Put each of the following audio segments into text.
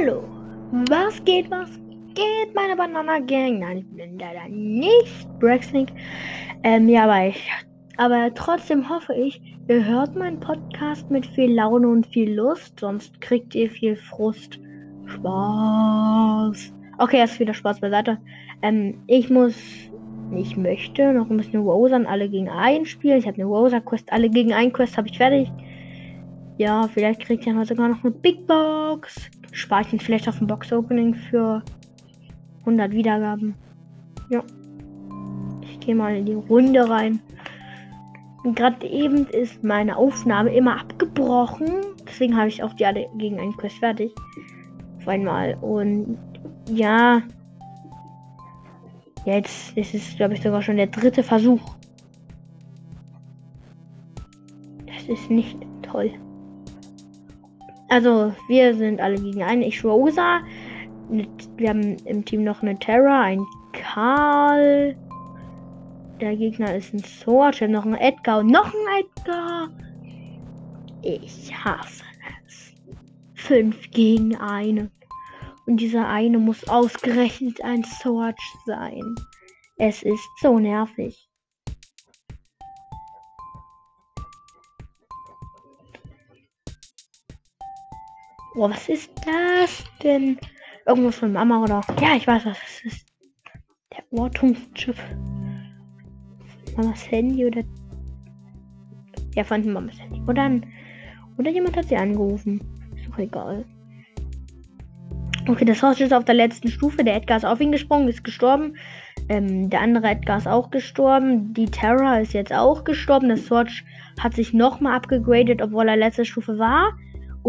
Hallo, was geht, was geht, meine Banana Gang? Nein, ich bin leider nicht Brexlink. Ähm, ja, aber ich, aber trotzdem hoffe ich, ihr hört meinen Podcast mit viel Laune und viel Lust, sonst kriegt ihr viel Frust. Spaß. Okay, jetzt wieder Spaß beiseite. Ähm, ich muss, ich möchte noch ein bisschen Rosan alle gegen einen spielen. Ich habe eine Rosa Quest, alle gegen einen Quest habe ich fertig. Ja, vielleicht kriegt ihr sogar noch eine Big Box. Spare ich ihn vielleicht auf dem Box Opening für 100 Wiedergaben. Ja. Ich gehe mal in die Runde rein. Gerade eben ist meine Aufnahme immer abgebrochen. Deswegen habe ich auch die alle gegen einen Quest fertig. Auf einmal. Und ja. Jetzt ist es, glaube ich, sogar schon der dritte Versuch. Das ist nicht toll. Also, wir sind alle gegen einen. Ich Rosa. Wir haben im Team noch eine Terra, ein Karl. Der Gegner ist ein Sword. Ich habe noch einen Edgar und noch einen Edgar. Ich hasse es. Fünf gegen eine. Und dieser eine muss ausgerechnet ein Sword sein. Es ist so nervig. Boah, was ist das denn? Irgendwas von Mama oder? Ja, ich weiß, was es ist. Der Ortungschip. Mamas Handy oder. Ja, von Mamas Handy. Oder, oder jemand hat sie angerufen. Ist doch egal. Okay, das Haus ist auf der letzten Stufe. Der Edgar ist auf ihn gesprungen, ist gestorben. Ähm, der andere Edgar ist auch gestorben. Die Terra ist jetzt auch gestorben. Das Sword hat sich nochmal abgegradet, obwohl er letzte Stufe war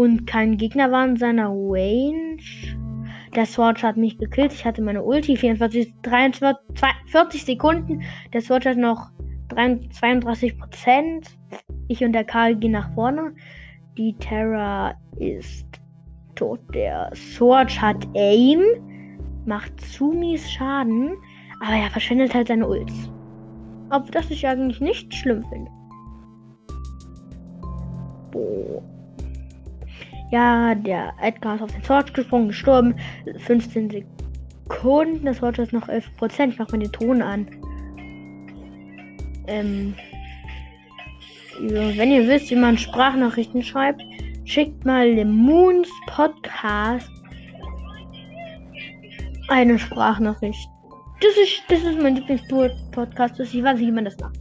und kein Gegner war in seiner Range. Der Sword hat mich gekillt. Ich hatte meine Ulti 44, 43, 40 Sekunden. Der Sword hat noch 32 Prozent. Ich und der Karl gehen nach vorne. Die Terra ist tot. Der Sword hat Aim, macht zu mies Schaden, aber er verschwendet halt seine Ults. Ob das ich eigentlich nicht schlimm finde. Boah. Ja, der Edgar ist auf den Sword gesprungen, gestorben. 15 Sekunden. Das Sword ist noch 11%. Ich mach mal den Ton an. Ähm. Wenn ihr wisst, wie man Sprachnachrichten schreibt, schickt mal dem Moons Podcast eine Sprachnachricht. Das ist, das ist mein Lieblings-Podcast. Ich weiß nicht, wie man das macht.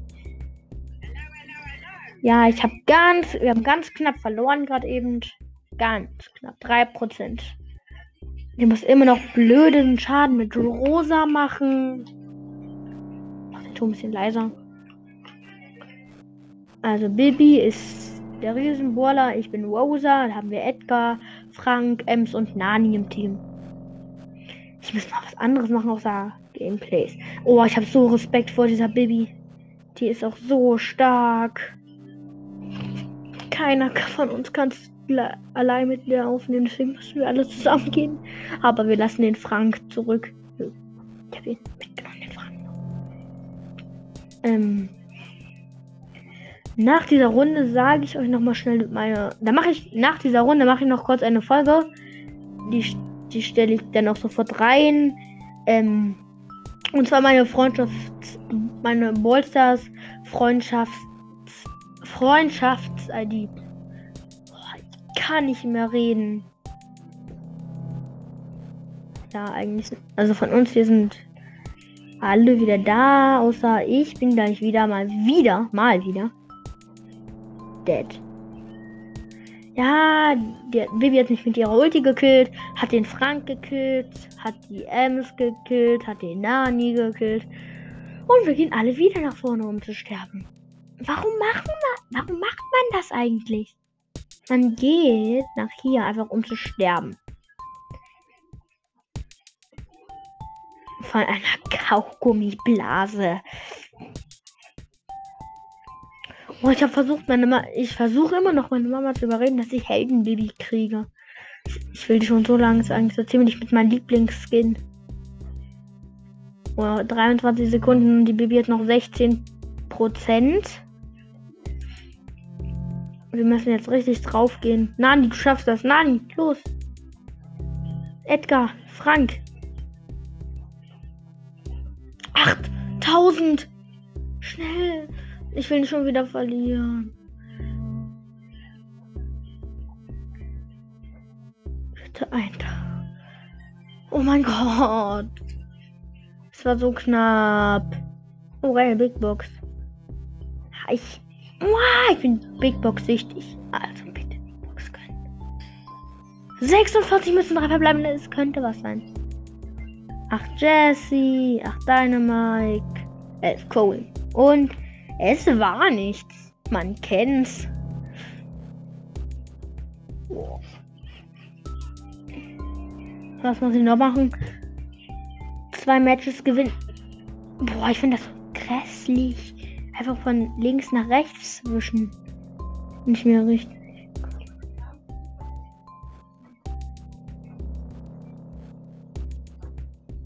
Ja, ich habe ganz, wir haben ganz knapp verloren gerade eben. Ganz knapp. 3%. Ich muss immer noch blöden Schaden mit Rosa machen. Mach den Ton ein bisschen leiser. Also Bibi ist der Riesenbohrer. Ich bin Rosa. Dann haben wir Edgar, Frank, Ems und Nani im Team. Ich muss noch was anderes machen außer Gameplays. Oh, ich habe so Respekt vor dieser Bibi. Die ist auch so stark. Keiner von uns kann es allein mit mir aufnehmen, deswegen müssen wir alle zusammen gehen. Aber wir lassen den Frank zurück. Ich habe ihn mitgenommen, den Frank. Ähm, nach dieser Runde sage ich euch noch mal schnell meine. Da mache ich nach dieser Runde mache ich noch kurz eine Folge. Die, die stelle ich dann auch sofort rein. Ähm, und zwar meine Freundschaft, meine Ballstars Freundschafts Freundschafts-ID kann nicht mehr reden. Ja, eigentlich. Also von uns, wir sind alle wieder da, außer ich bin gleich wieder mal wieder, mal wieder. Dead. Ja, der Bibi hat mich mit ihrer Ulti gekillt, hat den Frank gekillt, hat die Ems gekillt, hat den Nani gekillt. Und wir gehen alle wieder nach vorne, um zu sterben. Warum machen wir, warum macht man das eigentlich? Man geht nach hier einfach um zu sterben. Von einer Kaugummiblase. Oh, ich habe versucht, meine Mama. Ich versuche immer noch meine Mama zu überreden, dass ich Heldenbaby kriege. Ich will die schon so lange sagen, so ziemlich mit meinem Lieblingsskin. Oh, 23 Sekunden, die Baby hat noch 16 Prozent. Wir müssen jetzt richtig drauf gehen. Nani, du schaffst das. Nani, los. Edgar, Frank. 8000. Schnell. Ich will ihn schon wieder verlieren. Bitte ein. Oh mein Gott. Es war so knapp. Oh, geil, Big Box. Ich, bin Big Box wichtig. Also bitte Big Box können. 46 müssen drei verbleiben. Es könnte was sein. 8 Jesse, 8 Dynamite, 11 Cole. Und es war nichts. Man kennt's. Was muss ich noch machen? Zwei Matches gewinnen. Boah, ich finde das grässlich. Einfach von links nach rechts zwischen. Nicht mehr richtig.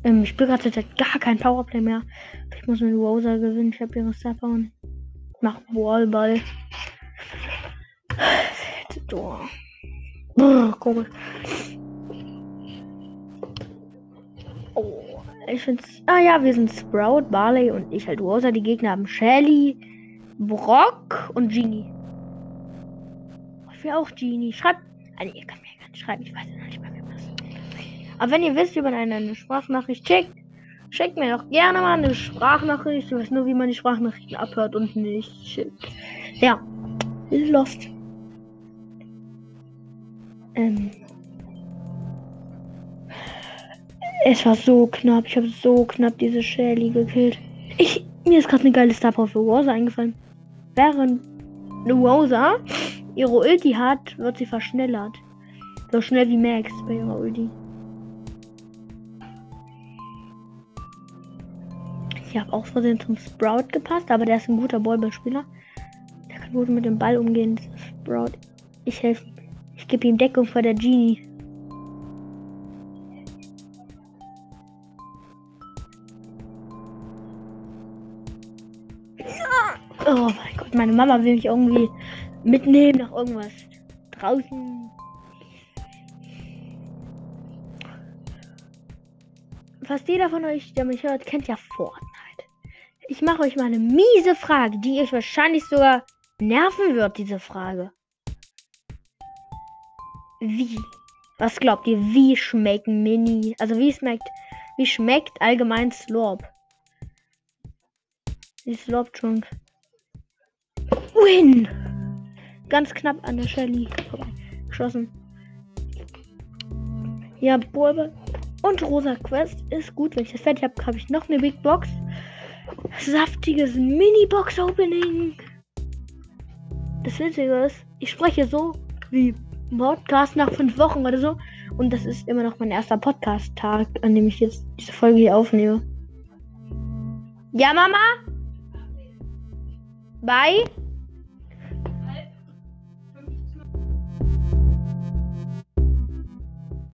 Ähm, ich spiele gerade gar kein Powerplay mehr. Ich muss mit Rosa gewinnen. Ich habe ihre Stepper und mach Wallball. Tor. Komisch. Ich find's. Ah ja, wir sind Sprout, Barley und ich halt Rosa. Die Gegner haben Shelly, Brock und Genie. Ich will auch Genie. Schreibt. Also ihr könnt mir gar nicht schreiben, ich weiß noch nicht mal, wie was. Aber wenn ihr wisst, wie man eine Sprachnachricht schickt, schickt mir doch gerne mal eine Sprachnachricht. Ich weiß nur, wie man die Sprachnachrichten abhört und nicht schickt. Ja. Lost. Ähm. Es war so knapp. Ich habe so knapp diese Shelly gekillt. Ich, mir ist gerade eine geile Star Power für Rosa eingefallen. Während Rosa ihre Ulti hat, wird sie verschnellert. So schnell wie Max bei ihrer Ulti. Ich habe auch Versehen zum Sprout gepasst, aber der ist ein guter Ballballspieler. Der kann gut mit dem Ball umgehen. Sprout. Ich helfe. Ich gebe ihm Deckung vor der Genie. Meine Mama will mich irgendwie mitnehmen nach irgendwas draußen. Fast jeder von euch, der mich hört, kennt ja Fortnite. Ich mache euch mal eine miese Frage, die euch wahrscheinlich sogar nerven wird, diese Frage. Wie? Was glaubt ihr, wie schmecken Mini? Also wie schmeckt, wie schmeckt allgemein Slorp? Die Slorp Trunk. Win! Ganz knapp an der Shelly geschossen. Ja, Bulbe und Rosa Quest ist gut. Wenn ich das fertig habe, habe ich noch eine Big Box. Saftiges Mini-Box-Opening. Das Witzige ist, ich spreche so wie Podcast nach fünf Wochen oder so. Und das ist immer noch mein erster Podcast-Tag, an dem ich jetzt diese Folge hier aufnehme. Ja, Mama? Bye.